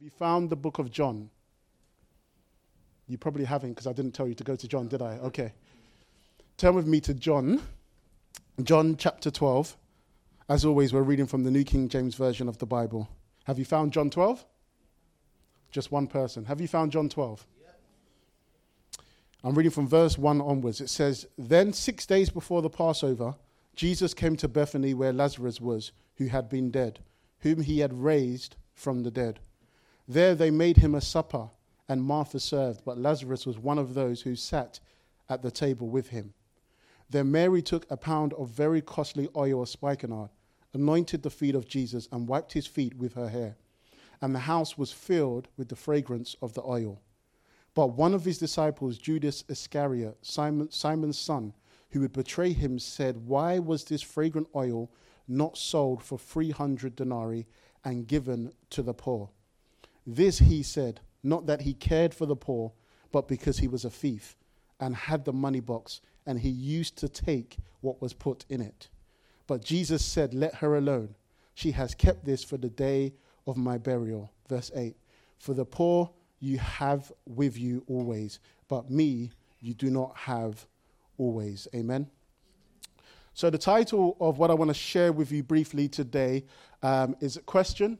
Have you found the book of John? You probably haven't because I didn't tell you to go to John, did I? Mm-hmm. Okay. Turn with me to John, John chapter 12. As always, we're reading from the New King James Version of the Bible. Have you found John 12? Just one person. Have you found John 12? I'm reading from verse 1 onwards. It says, Then six days before the Passover, Jesus came to Bethany where Lazarus was, who had been dead, whom he had raised from the dead. There they made him a supper, and Martha served, but Lazarus was one of those who sat at the table with him. Then Mary took a pound of very costly oil of spikenard, anointed the feet of Jesus, and wiped his feet with her hair. And the house was filled with the fragrance of the oil. But one of his disciples, Judas Iscariot, Simon, Simon's son, who would betray him, said, Why was this fragrant oil not sold for 300 denarii and given to the poor? This he said, not that he cared for the poor, but because he was a thief and had the money box, and he used to take what was put in it. But Jesus said, Let her alone. She has kept this for the day of my burial. Verse 8 For the poor you have with you always, but me you do not have always. Amen. So, the title of what I want to share with you briefly today um, is a question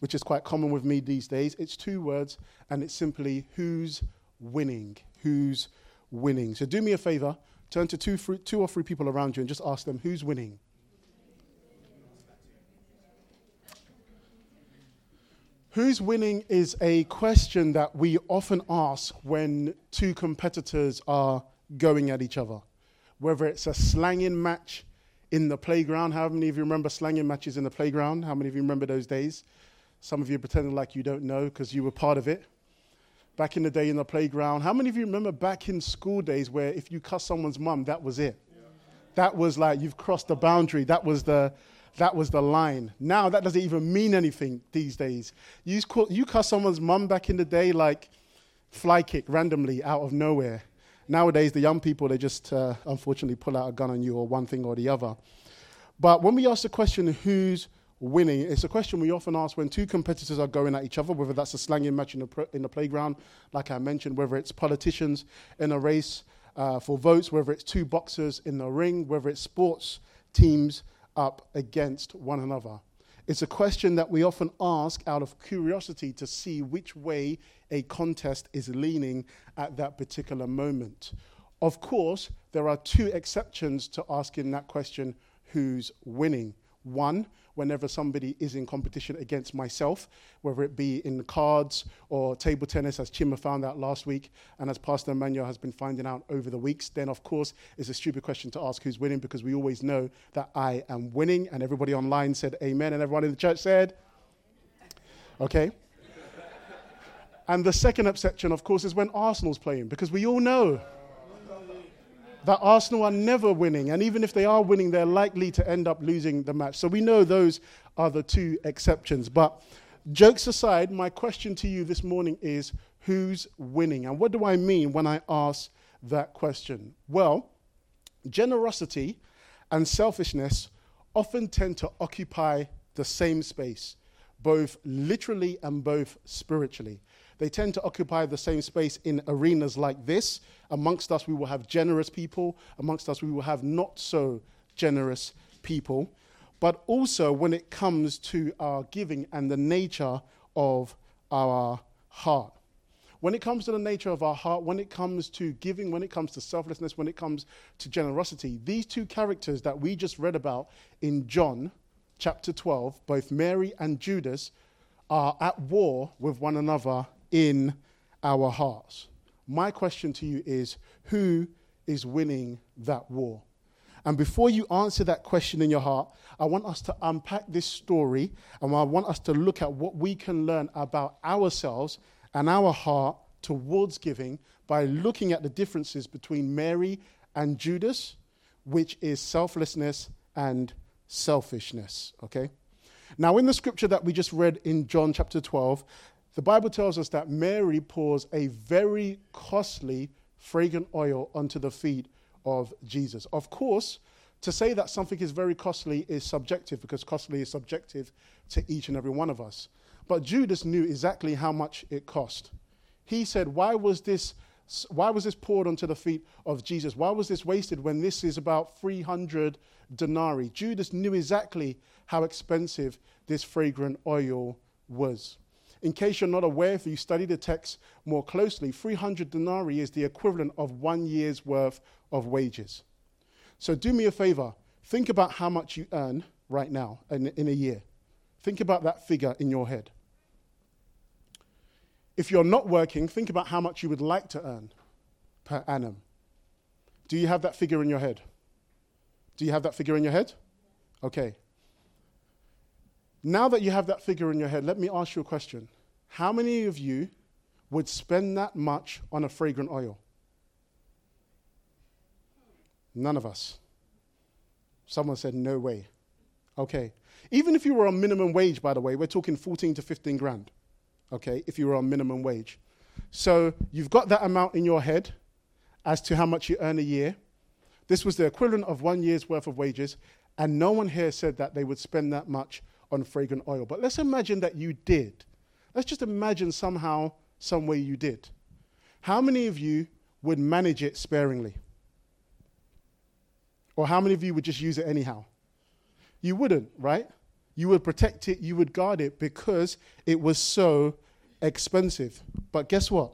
which is quite common with me these days. It's two words, and it's simply who's winning? Who's winning? So do me a favor, turn to two, or three people around you and just ask them, who's winning? Who's winning is a question that we often ask when two competitors are going at each other. Whether it's a slanging match in the playground, how many of you remember slanging matches in the playground? How many of you remember those days? Some of you pretending like you don't know because you were part of it. Back in the day in the playground. How many of you remember back in school days where if you cuss someone's mum, that was it? Yeah. That was like you've crossed the boundary. That was the, that was the line. Now that doesn't even mean anything these days. You, you cuss someone's mum back in the day like fly kick randomly out of nowhere. Nowadays, the young people, they just uh, unfortunately pull out a gun on you or one thing or the other. But when we ask the question, who's winning? It's a question we often ask when two competitors are going at each other, whether that's a slanging match in the, in the playground, like I mentioned, whether it's politicians in a race uh, for votes, whether it's two boxers in the ring, whether it's sports teams up against one another. It's a question that we often ask out of curiosity to see which way a contest is leaning at that particular moment. Of course, there are two exceptions to asking that question who's winning. One, whenever somebody is in competition against myself, whether it be in cards or table tennis, as Chima found out last week, and as Pastor Emmanuel has been finding out over the weeks, then of course it's a stupid question to ask who's winning because we always know that I am winning, and everybody online said amen, and everyone in the church said, okay. and the second exception, of course, is when Arsenal's playing because we all know that Arsenal are never winning, and even if they are winning, they're likely to end up losing the match. So we know those are the two exceptions. But jokes aside, my question to you this morning is who's winning? And what do I mean when I ask that question? Well, generosity and selfishness often tend to occupy the same space, both literally and both spiritually. They tend to occupy the same space in arenas like this. Amongst us, we will have generous people. Amongst us, we will have not so generous people. But also, when it comes to our giving and the nature of our heart. When it comes to the nature of our heart, when it comes to giving, when it comes to selflessness, when it comes to generosity, these two characters that we just read about in John chapter 12, both Mary and Judas, are at war with one another in our hearts. My question to you is who is winning that war? And before you answer that question in your heart, I want us to unpack this story and I want us to look at what we can learn about ourselves and our heart towards giving by looking at the differences between Mary and Judas, which is selflessness and selfishness. Okay? Now, in the scripture that we just read in John chapter 12, the Bible tells us that Mary pours a very costly, fragrant oil onto the feet of Jesus. Of course, to say that something is very costly is subjective because costly is subjective to each and every one of us. But Judas knew exactly how much it cost. He said, Why was this? Why was this poured onto the feet of Jesus? Why was this wasted when this is about 300 denarii? Judas knew exactly how expensive this fragrant oil was. In case you're not aware, if you study the text more closely, 300 denarii is the equivalent of one year's worth of wages. So do me a favor, think about how much you earn right now in, in a year. Think about that figure in your head. If you're not working, think about how much you would like to earn per annum. Do you have that figure in your head? Do you have that figure in your head? Okay. Now that you have that figure in your head, let me ask you a question. How many of you would spend that much on a fragrant oil? None of us. Someone said, no way. Okay. Even if you were on minimum wage, by the way, we're talking 14 to 15 grand. Okay, if you were on minimum wage. So you've got that amount in your head as to how much you earn a year. This was the equivalent of one year's worth of wages, and no one here said that they would spend that much on fragrant oil. But let's imagine that you did. Let's just imagine somehow, some way you did. How many of you would manage it sparingly? Or how many of you would just use it anyhow? You wouldn't, right? You would protect it, you would guard it because it was so expensive. But guess what?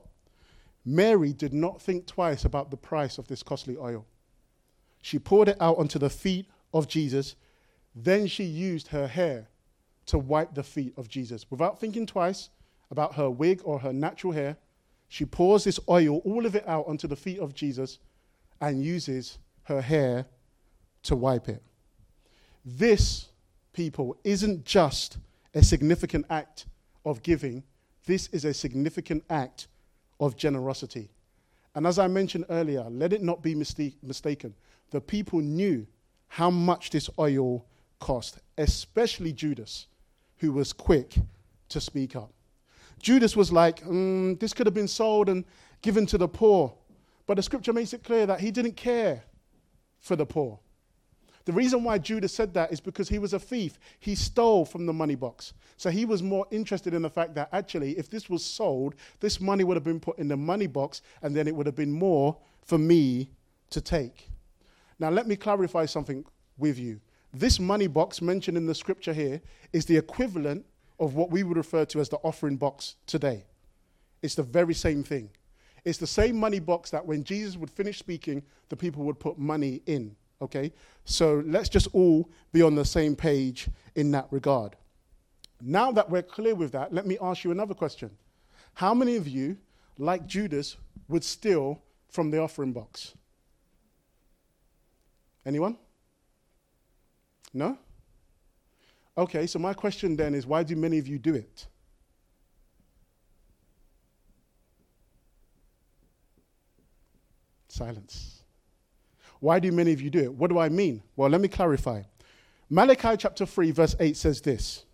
Mary did not think twice about the price of this costly oil. She poured it out onto the feet of Jesus. Then she used her hair to wipe the feet of Jesus. Without thinking twice about her wig or her natural hair, she pours this oil, all of it out onto the feet of Jesus, and uses her hair to wipe it. This, people, isn't just a significant act of giving, this is a significant act of generosity. And as I mentioned earlier, let it not be mistaken. The people knew how much this oil cost, especially Judas who was quick to speak up. Judas was like, mm, this could have been sold and given to the poor. But the scripture makes it clear that he didn't care for the poor. The reason why Judas said that is because he was a thief. He stole from the money box. So he was more interested in the fact that actually, if this was sold, this money would have been put in the money box and then it would have been more for me to take. Now, let me clarify something with you. This money box mentioned in the scripture here is the equivalent of what we would refer to as the offering box today. It's the very same thing. It's the same money box that when Jesus would finish speaking, the people would put money in. Okay? So let's just all be on the same page in that regard. Now that we're clear with that, let me ask you another question. How many of you, like Judas, would steal from the offering box? Anyone? No? Okay, so my question then is why do many of you do it? Silence. Why do many of you do it? What do I mean? Well, let me clarify. Malachi chapter 3, verse 8 says this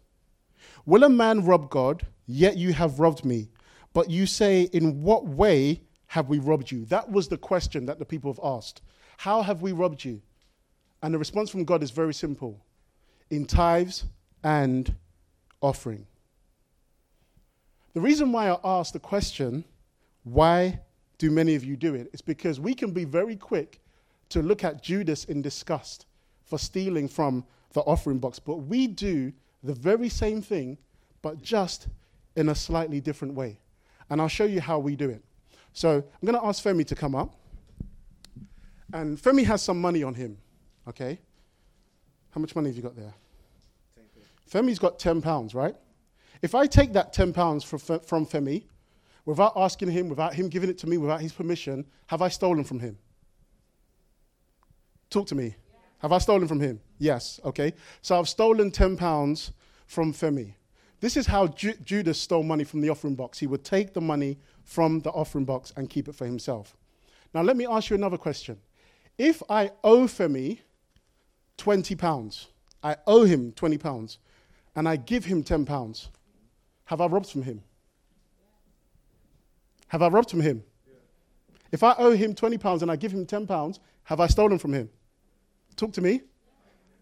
Will a man rob God? Yet you have robbed me. But you say, In what way have we robbed you? That was the question that the people have asked. How have we robbed you? And the response from God is very simple in tithes and offering. The reason why I asked the question, why do many of you do it, is because we can be very quick to look at Judas in disgust for stealing from the offering box, but we do the very same thing, but just in a slightly different way. And I'll show you how we do it. So I'm going to ask Femi to come up. And Femi has some money on him, okay? How much money have you got there? Femi's got 10 pounds, right? If I take that 10 pounds from, from Femi, without asking him, without him giving it to me, without his permission, have I stolen from him? Talk to me. Yeah. Have I stolen from him? Yes, okay. So I've stolen 10 pounds from Femi. This is how Ju- Judas stole money from the offering box. He would take the money from the offering box and keep it for himself. Now, let me ask you another question. If I owe Femi 20 pounds. I owe him 20 pounds. And I give him 10 pounds. Have I robbed from him? Have I robbed from him? If I owe him 20 pounds and I give him 10 pounds, have I stolen from him? Talk to me.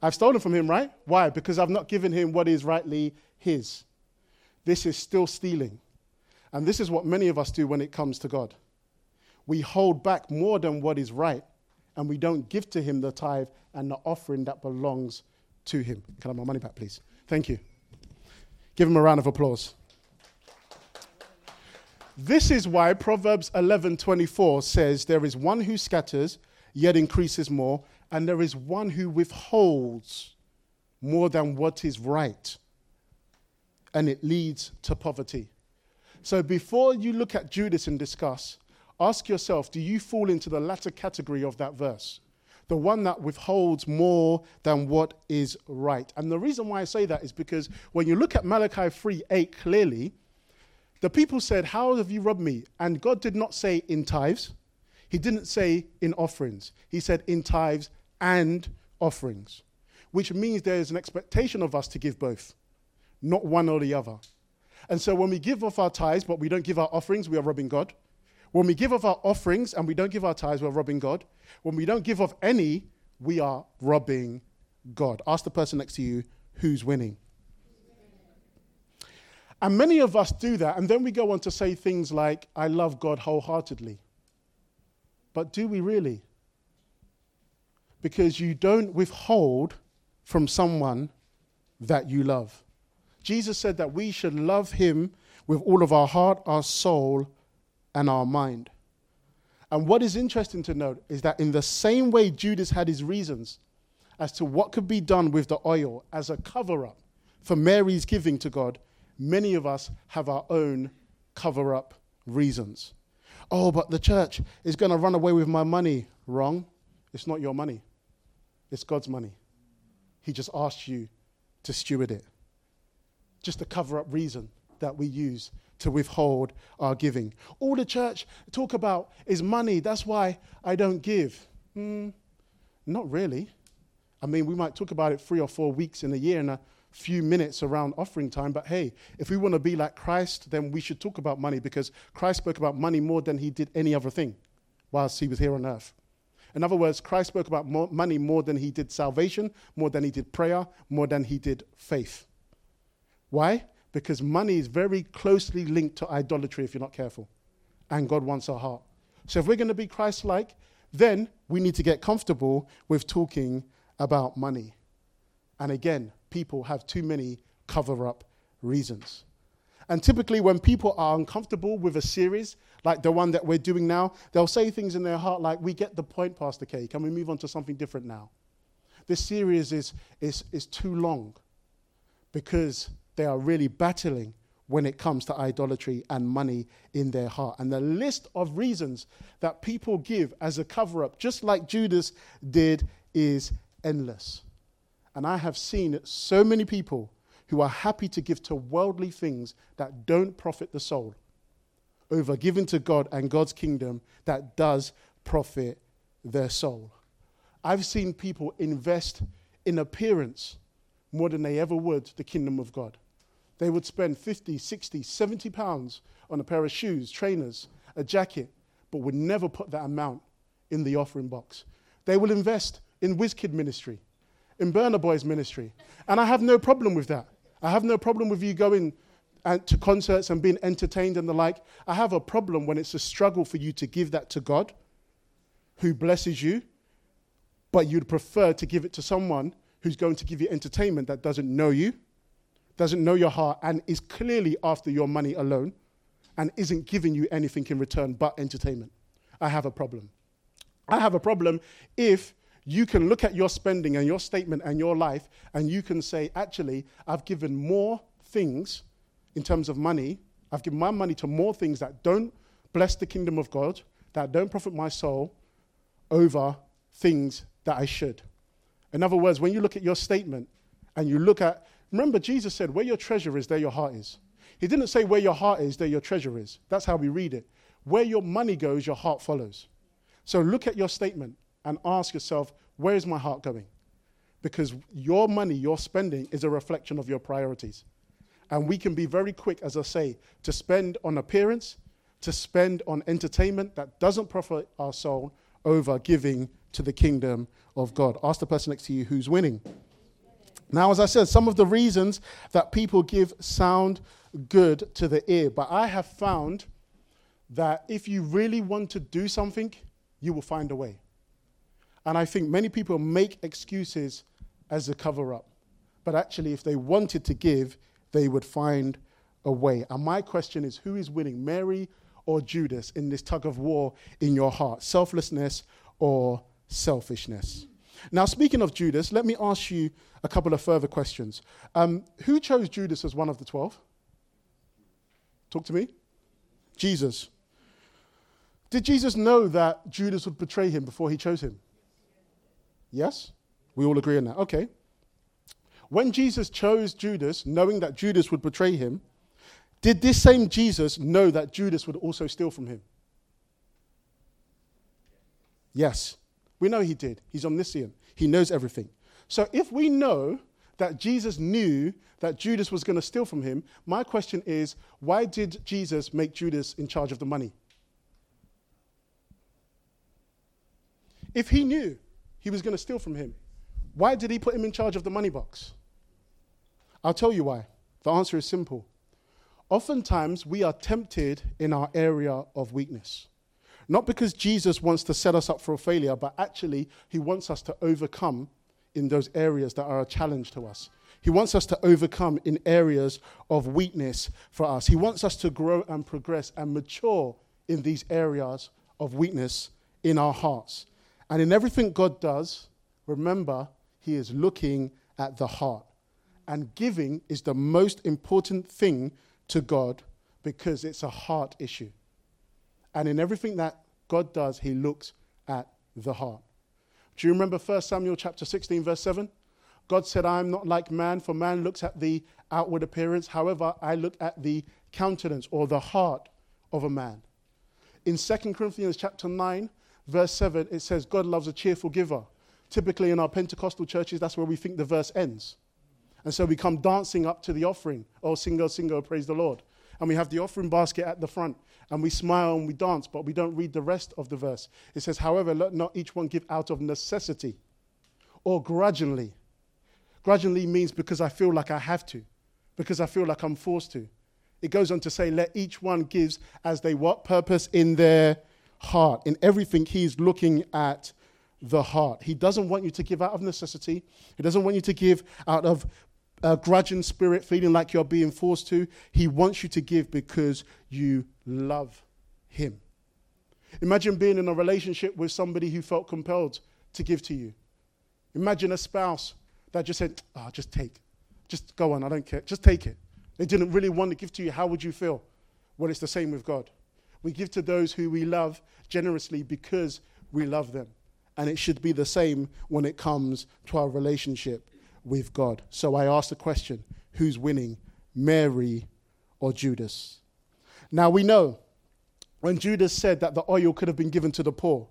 I've stolen from him, right? Why? Because I've not given him what is rightly his. this is still stealing. And this is what many of us do when it comes to God. We hold back more than what is right, and we don't give to Him the tithe and the offering that belongs to Him. Can I have my money back, please? Thank you. Give Him a round of applause. This is why Proverbs 11:24 says there is one who scatters yet increases more and there is one who withholds more than what is right and it leads to poverty. So before you look at Judas and discuss, ask yourself do you fall into the latter category of that verse? The one that withholds more than what is right. And the reason why I say that is because when you look at Malachi 3 8 clearly, the people said, How have you robbed me? And God did not say in tithes. He didn't say in offerings. He said in tithes and offerings, which means there is an expectation of us to give both, not one or the other. And so when we give off our tithes, but we don't give our offerings, we are robbing God. When we give of our offerings and we don't give our tithes, we're robbing God. When we don't give of any, we are robbing God. Ask the person next to you who's winning. And many of us do that, and then we go on to say things like, I love God wholeheartedly. But do we really? Because you don't withhold from someone that you love. Jesus said that we should love him with all of our heart, our soul, and our mind. And what is interesting to note is that in the same way Judas had his reasons as to what could be done with the oil as a cover up for Mary's giving to God, many of us have our own cover up reasons. Oh, but the church is going to run away with my money. Wrong. It's not your money, it's God's money. He just asked you to steward it. Just a cover up reason that we use to withhold our giving. All the church talk about is money. That's why I don't give. Mm, not really. I mean, we might talk about it three or four weeks in a year, and a few minutes around offering time. But hey, if we want to be like Christ, then we should talk about money because Christ spoke about money more than he did any other thing whilst he was here on earth. In other words, Christ spoke about more money more than he did salvation, more than he did prayer, more than he did faith. Why? Because money is very closely linked to idolatry if you're not careful. And God wants our heart. So if we're going to be Christ like, then we need to get comfortable with talking about money. And again, people have too many cover up reasons. And typically, when people are uncomfortable with a series like the one that we're doing now, they'll say things in their heart like, We get the point, Pastor K. Can we move on to something different now? This series is, is, is too long because they are really battling when it comes to idolatry and money in their heart. And the list of reasons that people give as a cover up, just like Judas did, is endless. And I have seen so many people who are happy to give to worldly things that don't profit the soul over giving to God and God's kingdom that does profit their soul. I've seen people invest in appearance more than they ever would the kingdom of God. They would spend 50, 60, 70 pounds on a pair of shoes, trainers, a jacket, but would never put that amount in the offering box. They will invest in WizKid ministry in Burna Boy's ministry. And I have no problem with that. I have no problem with you going and to concerts and being entertained and the like. I have a problem when it's a struggle for you to give that to God who blesses you, but you'd prefer to give it to someone who's going to give you entertainment that doesn't know you, doesn't know your heart, and is clearly after your money alone and isn't giving you anything in return but entertainment. I have a problem. I have a problem if you can look at your spending and your statement and your life, and you can say, actually, I've given more things in terms of money. I've given my money to more things that don't bless the kingdom of God, that don't profit my soul, over things that I should. In other words, when you look at your statement and you look at, remember, Jesus said, where your treasure is, there your heart is. He didn't say where your heart is, there your treasure is. That's how we read it. Where your money goes, your heart follows. So look at your statement and ask yourself, where is my heart going? Because your money, your spending, is a reflection of your priorities. And we can be very quick, as I say, to spend on appearance, to spend on entertainment that doesn't profit our soul over giving to the kingdom of God. Ask the person next to you who's winning. Now, as I said, some of the reasons that people give sound good to the ear. But I have found that if you really want to do something, you will find a way. And I think many people make excuses as a cover up. But actually, if they wanted to give, they would find a way. And my question is who is winning, Mary or Judas, in this tug of war in your heart? Selflessness or selfishness? Now, speaking of Judas, let me ask you a couple of further questions. Um, who chose Judas as one of the twelve? Talk to me. Jesus. Did Jesus know that Judas would betray him before he chose him? Yes? We all agree on that. Okay. When Jesus chose Judas, knowing that Judas would betray him, did this same Jesus know that Judas would also steal from him? Yes. We know he did. He's omniscient, he knows everything. So if we know that Jesus knew that Judas was going to steal from him, my question is why did Jesus make Judas in charge of the money? If he knew he was going to steal from him, why did he put him in charge of the money box? I'll tell you why. The answer is simple. Oftentimes, we are tempted in our area of weakness. Not because Jesus wants to set us up for a failure, but actually, he wants us to overcome in those areas that are a challenge to us. He wants us to overcome in areas of weakness for us. He wants us to grow and progress and mature in these areas of weakness in our hearts. And in everything God does, remember, He is looking at the heart. And giving is the most important thing to God because it's a heart issue. And in everything that God does, He looks at the heart. Do you remember 1 Samuel chapter 16, verse 7? God said, I am not like man, for man looks at the outward appearance. However, I look at the countenance or the heart of a man. In 2 Corinthians chapter 9, verse 7, it says, God loves a cheerful giver. Typically, in our Pentecostal churches, that's where we think the verse ends. And so we come dancing up to the offering. Oh, singo, oh, singo, oh, praise the Lord. And we have the offering basket at the front. And we smile and we dance, but we don't read the rest of the verse. It says, however, let not each one give out of necessity or grudgingly. Grudgingly means because I feel like I have to, because I feel like I'm forced to. It goes on to say, let each one gives as they what purpose in their heart. In everything, he's looking at the heart. He doesn't want you to give out of necessity. He doesn't want you to give out of a grudging spirit, feeling like you're being forced to. He wants you to give because you love him. Imagine being in a relationship with somebody who felt compelled to give to you. Imagine a spouse that just said, oh, just take. Just go on, I don't care. Just take it. They didn't really want to give to you. How would you feel? Well, it's the same with God. We give to those who we love generously because we love them. And it should be the same when it comes to our relationship with God. So I ask the question who's winning, Mary or Judas? Now we know when Judas said that the oil could have been given to the poor,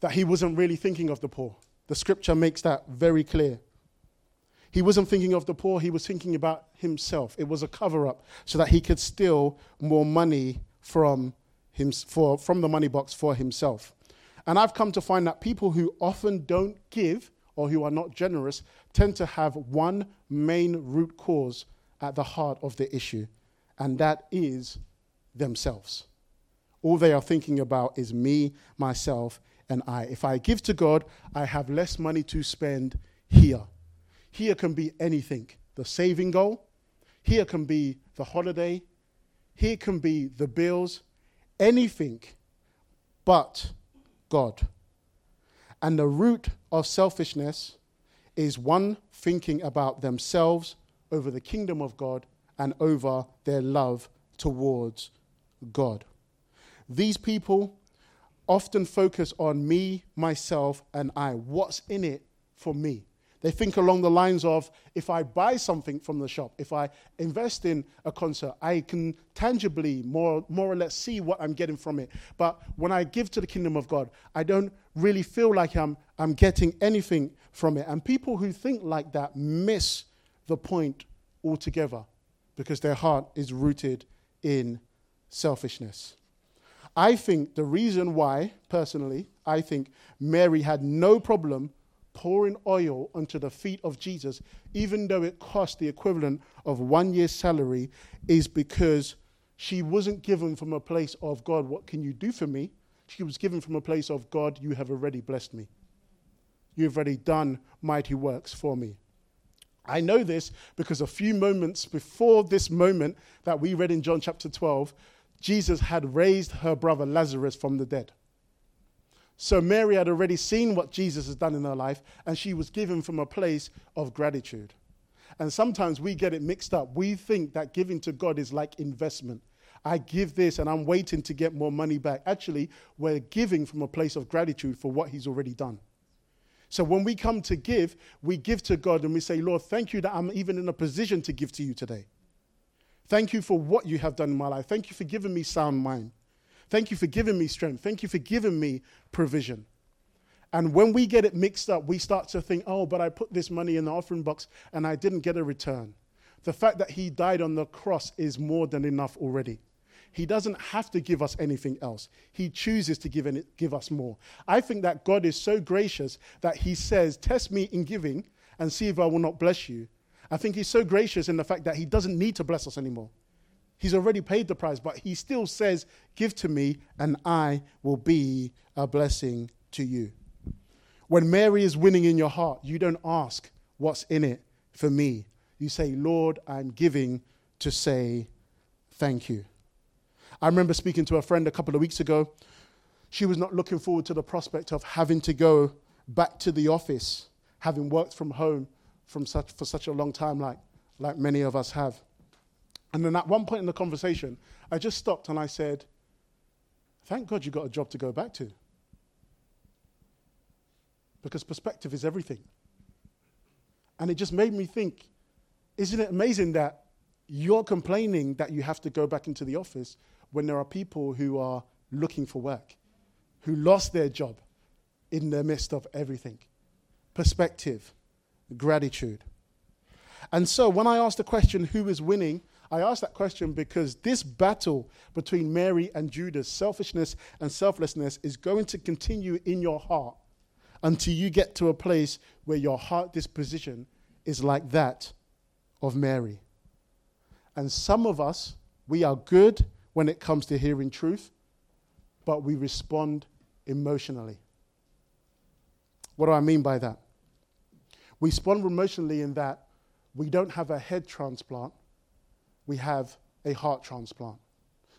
that he wasn't really thinking of the poor. The scripture makes that very clear. He wasn't thinking of the poor, he was thinking about himself. It was a cover up so that he could steal more money from, him, for, from the money box for himself. And I've come to find that people who often don't give or who are not generous tend to have one main root cause at the heart of the issue, and that is themselves. All they are thinking about is me, myself, and I. If I give to God, I have less money to spend here. Here can be anything the saving goal, here can be the holiday, here can be the bills, anything but God. And the root of selfishness is one thinking about themselves over the kingdom of God and over their love towards God. These people often focus on me, myself, and I. What's in it for me? They think along the lines of if I buy something from the shop, if I invest in a concert, I can tangibly, more, more or less, see what I'm getting from it. But when I give to the kingdom of God, I don't really feel like I'm, I'm getting anything from it. And people who think like that miss the point altogether because their heart is rooted in selfishness. I think the reason why, personally, I think Mary had no problem pouring oil onto the feet of Jesus, even though it cost the equivalent of one year's salary, is because she wasn't given from a place of God, what can you do for me? She was given from a place of God, you have already blessed me. You've already done mighty works for me. I know this because a few moments before this moment that we read in John chapter 12, Jesus had raised her brother Lazarus from the dead. So Mary had already seen what Jesus has done in her life, and she was given from a place of gratitude. And sometimes we get it mixed up. We think that giving to God is like investment. I give this and I'm waiting to get more money back. Actually, we're giving from a place of gratitude for what He's already done. So when we come to give, we give to God and we say, Lord, thank you that I'm even in a position to give to you today. Thank you for what you have done in my life. Thank you for giving me sound mind. Thank you for giving me strength. Thank you for giving me provision. And when we get it mixed up, we start to think, oh, but I put this money in the offering box and I didn't get a return. The fact that he died on the cross is more than enough already. He doesn't have to give us anything else. He chooses to give, any, give us more. I think that God is so gracious that He says, Test me in giving and see if I will not bless you. I think He's so gracious in the fact that He doesn't need to bless us anymore. He's already paid the price, but He still says, Give to me, and I will be a blessing to you. When Mary is winning in your heart, you don't ask, What's in it for me? You say, Lord, I'm giving to say thank you. I remember speaking to a friend a couple of weeks ago. She was not looking forward to the prospect of having to go back to the office, having worked from home from such, for such a long time, like, like many of us have. And then at one point in the conversation, I just stopped and I said, Thank God you got a job to go back to. Because perspective is everything. And it just made me think isn't it amazing that you're complaining that you have to go back into the office when there are people who are looking for work, who lost their job in the midst of everything. Perspective, gratitude. And so when I asked the question, who is winning? I ask that question because this battle between Mary and Judas, selfishness and selflessness, is going to continue in your heart until you get to a place where your heart disposition is like that of Mary. And some of us, we are good when it comes to hearing truth, but we respond emotionally. What do I mean by that? We respond emotionally in that we don't have a head transplant, we have a heart transplant.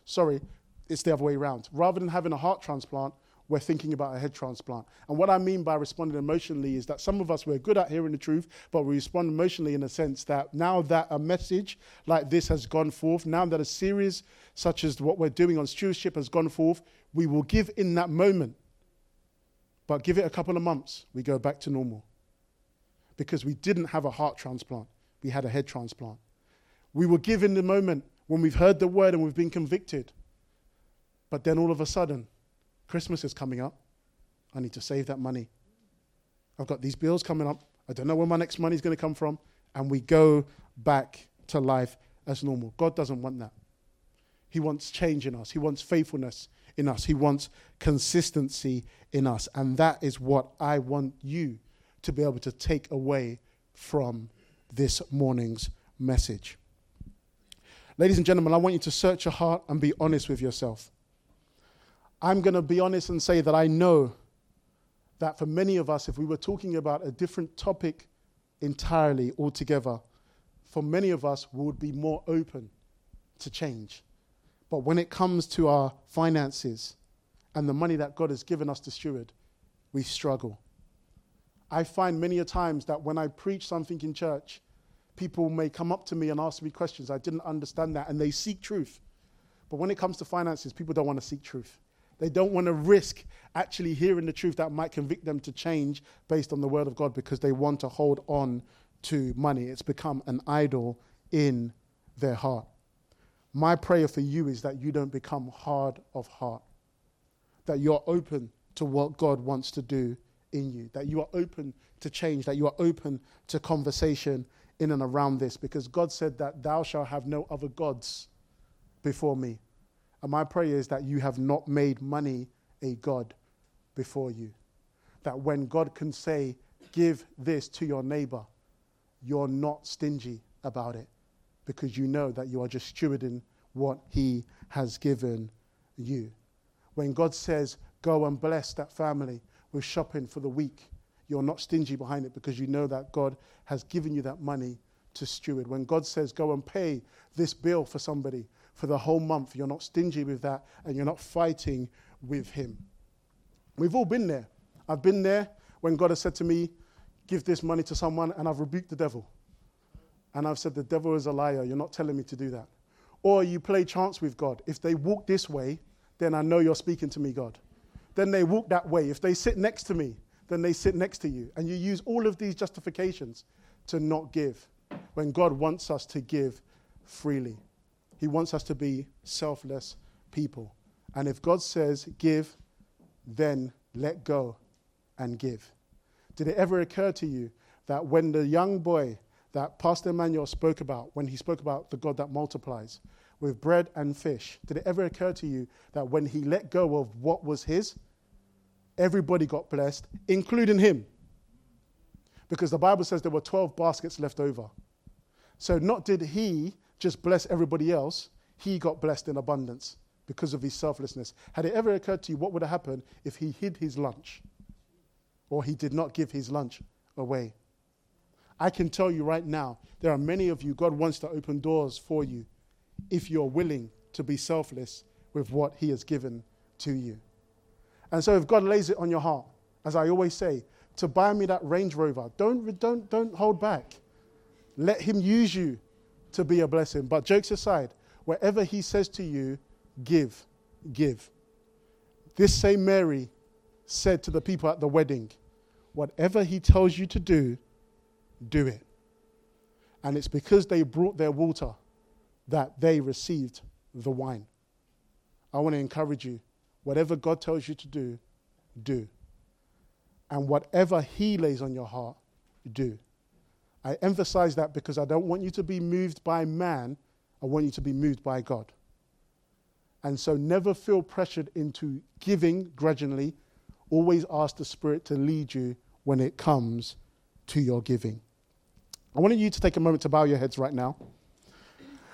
Sorry, it's the other way around. Rather than having a heart transplant, we're thinking about a head transplant. And what I mean by responding emotionally is that some of us, we're good at hearing the truth, but we respond emotionally in a sense that now that a message like this has gone forth, now that a series such as what we're doing on stewardship has gone forth, we will give in that moment. But give it a couple of months, we go back to normal. Because we didn't have a heart transplant, we had a head transplant. We will give in the moment when we've heard the word and we've been convicted. But then all of a sudden, Christmas is coming up. I need to save that money. I've got these bills coming up. I don't know where my next money is going to come from. And we go back to life as normal. God doesn't want that. He wants change in us, He wants faithfulness in us, He wants consistency in us. And that is what I want you to be able to take away from this morning's message. Ladies and gentlemen, I want you to search your heart and be honest with yourself. I'm going to be honest and say that I know that for many of us, if we were talking about a different topic entirely altogether, for many of us, we would be more open to change. But when it comes to our finances and the money that God has given us to steward, we struggle. I find many a times that when I preach something in church, people may come up to me and ask me questions. I didn't understand that, and they seek truth. But when it comes to finances, people don't want to seek truth. They don't want to risk actually hearing the truth that might convict them to change based on the word of God because they want to hold on to money. It's become an idol in their heart. My prayer for you is that you don't become hard of heart, that you're open to what God wants to do in you, that you are open to change, that you are open to conversation in and around this, because God said that thou shalt have no other gods before me. And my prayer is that you have not made money a God before you. That when God can say, give this to your neighbor, you're not stingy about it because you know that you are just stewarding what He has given you. When God says, go and bless that family with shopping for the week, you're not stingy behind it because you know that God has given you that money to steward. When God says, go and pay this bill for somebody for the whole month, you're not stingy with that and you're not fighting with Him. We've all been there. I've been there when God has said to me, give this money to someone, and I've rebuked the devil. And I've said, the devil is a liar. You're not telling me to do that. Or you play chance with God. If they walk this way, then I know you're speaking to me, God. Then they walk that way. If they sit next to me, then they sit next to you. And you use all of these justifications to not give when God wants us to give freely. He wants us to be selfless people. And if God says give, then let go and give. Did it ever occur to you that when the young boy that Pastor Emmanuel spoke about, when he spoke about the God that multiplies with bread and fish, did it ever occur to you that when he let go of what was his, everybody got blessed, including him? Because the Bible says there were 12 baskets left over. So, not did he just bless everybody else, he got blessed in abundance because of his selflessness. Had it ever occurred to you what would have happened if he hid his lunch or he did not give his lunch away? I can tell you right now, there are many of you, God wants to open doors for you if you're willing to be selfless with what He has given to you. And so, if God lays it on your heart, as I always say, to buy me that Range Rover, don't, don't, don't hold back. Let Him use you to be a blessing. But jokes aside, wherever He says to you, give, give. This same Mary said to the people at the wedding, whatever He tells you to do, do it. And it's because they brought their water that they received the wine. I want to encourage you whatever God tells you to do, do. And whatever He lays on your heart, do. I emphasize that because I don't want you to be moved by man, I want you to be moved by God. And so never feel pressured into giving grudgingly. Always ask the Spirit to lead you when it comes to your giving. I want you to take a moment to bow your heads right now.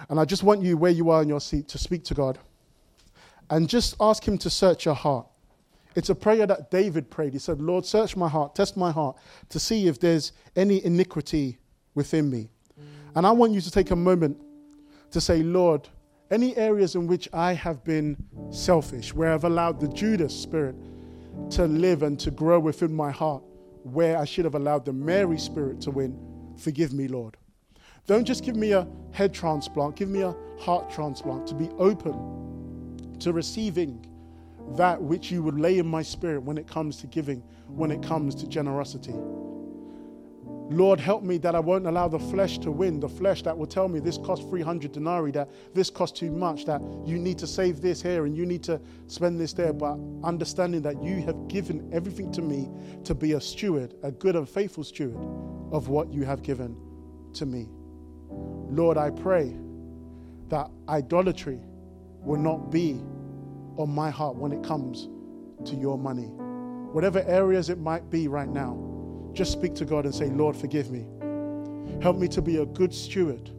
And I just want you, where you are in your seat, to speak to God and just ask Him to search your heart. It's a prayer that David prayed. He said, Lord, search my heart, test my heart to see if there's any iniquity within me. Mm. And I want you to take a moment to say, Lord, any areas in which I have been selfish, where I've allowed the Judas spirit to live and to grow within my heart, where I should have allowed the Mary spirit to win, Forgive me, Lord. Don't just give me a head transplant, give me a heart transplant to be open to receiving that which you would lay in my spirit when it comes to giving, when it comes to generosity. Lord, help me that I won't allow the flesh to win, the flesh that will tell me this costs 300 denarii, that this costs too much, that you need to save this here and you need to spend this there. But understanding that you have given everything to me to be a steward, a good and faithful steward of what you have given to me. Lord, I pray that idolatry will not be on my heart when it comes to your money. Whatever areas it might be right now, just speak to God and say, Lord, forgive me. Help me to be a good steward.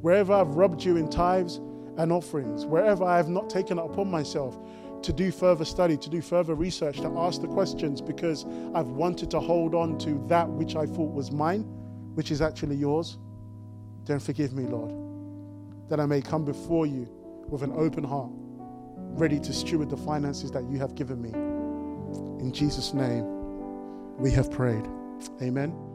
Wherever I've robbed you in tithes and offerings, wherever I have not taken it upon myself to do further study, to do further research, to ask the questions because I've wanted to hold on to that which I thought was mine, which is actually yours, then forgive me, Lord, that I may come before you with an open heart, ready to steward the finances that you have given me. In Jesus' name, we have prayed. Amen.